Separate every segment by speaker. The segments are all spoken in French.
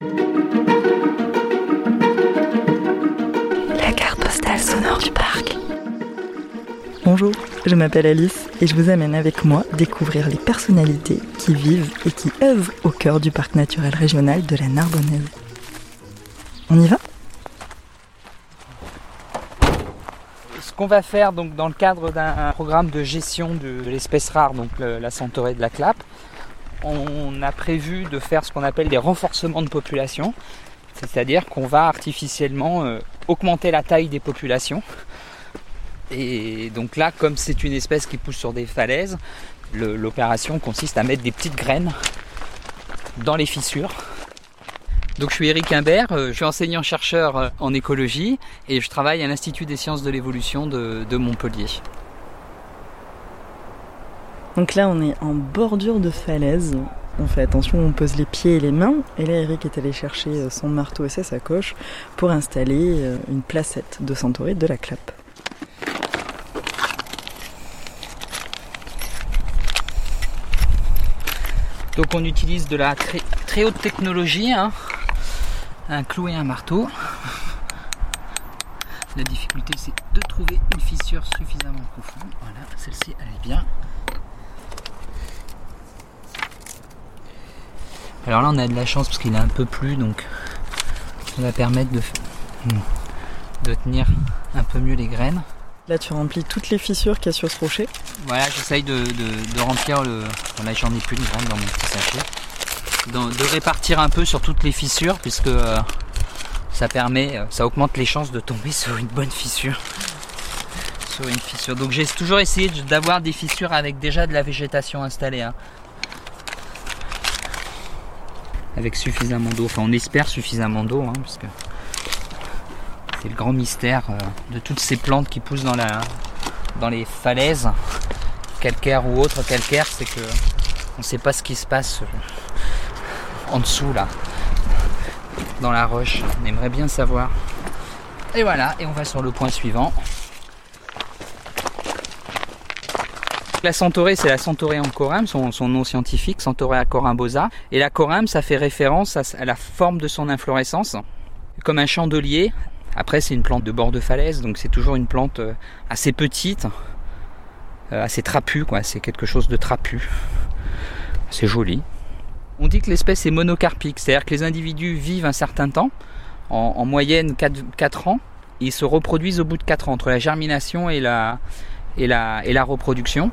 Speaker 1: La carte postale sonore du parc.
Speaker 2: Bonjour, je m'appelle Alice et je vous amène avec moi découvrir les personnalités qui vivent et qui œuvrent au cœur du parc naturel régional de la Narbonnaise. On y va?
Speaker 3: Ce qu'on va faire donc dans le cadre d'un programme de gestion de, l'espèce rare, donc la centaurée de la clappe, on a prévu de faire ce qu'on appelle des renforcements de population, c'est-à-dire qu'on va artificiellement euh, augmenter la taille des populations. Et donc là, comme c'est une espèce qui pousse sur des falaises, l'opération consiste à mettre des petites graines dans les fissures. Donc je suis Eric Imbert, euh, je suis enseignant-chercheur euh, en écologie et je travaille à l'Institut des sciences de l'évolution de Montpellier.
Speaker 2: Donc là, on est en bordure de falaise. On fait attention, on pose les pieds et les mains. Et là, Eric est allé chercher euh, son marteau et sa sacoche pour installer euh, une placette de centaurée de la clappe.
Speaker 3: Donc on utilise de la très, très haute technologie, hein. un clou et un marteau. La difficulté c'est de trouver une fissure suffisamment profonde. Voilà, celle-ci elle est bien. Alors là on a de la chance parce qu'il est un peu plus donc ça va permettre de, hmm, de tenir un peu mieux les graines.
Speaker 2: Là, tu remplis toutes les fissures qu'il y a sur ce rocher.
Speaker 3: Voilà, j'essaye de, de- de remplir le. Là, j'en ai plus de graines dans mon petit sachet. De répartir un peu sur toutes les fissures, puisque euh, ça permet, euh, ça augmente les chances de tomber sur une bonne fissure. Sur une fissure. Donc, j'ai toujours essayé d'avoir des fissures avec déjà de la végétation installée. hein. Avec suffisamment d'eau. Enfin, on espère suffisamment d'eau, hein, parce que c'est le grand mystère euh, de toutes ces plantes qui poussent dans la, dans les falaises, calcaires ou autres calcaires, c'est que on ne sait pas ce qui se passe euh, en dessous là, dans la roche. On aimerait bien savoir. Et voilà, et on va sur le point suivant. La centaurée, c'est la centaurée ancorum, son, son nom scientifique, Centaurée corymbosa. Et la corum, ça fait référence à, à la forme de son inflorescence, comme un chandelier. Après, c'est une plante de bord de falaise, donc c'est toujours une plante euh, assez petite, euh, assez trapu, quoi. C'est quelque chose de trapu. C'est joli. On dit que l'espèce est monocarpique, c'est-à-dire que les individus vivent un certain temps, en, en moyenne 4, ans, et ils se reproduisent au bout de 4 ans, entre la germination et la reproduction.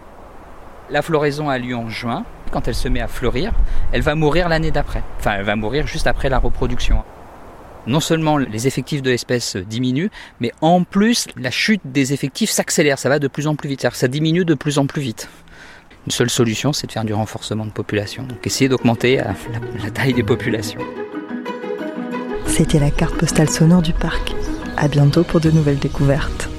Speaker 3: La floraison a lieu en juin. Quand elle se met à fleurir, elle va mourir l'année d'après. Enfin, elle va mourir juste après la reproduction. Non seulement les effectifs de l'espèce diminuent, mais en plus la chute des effectifs s'accélère, ça va de plus en plus vite, ça diminue de plus en plus vite. Une seule solution, c'est de faire du renforcement de population, donc essayer d'augmenter euh, la, la taille des populations.
Speaker 2: C'était la carte postale sonore du parc. À bientôt pour de nouvelles découvertes.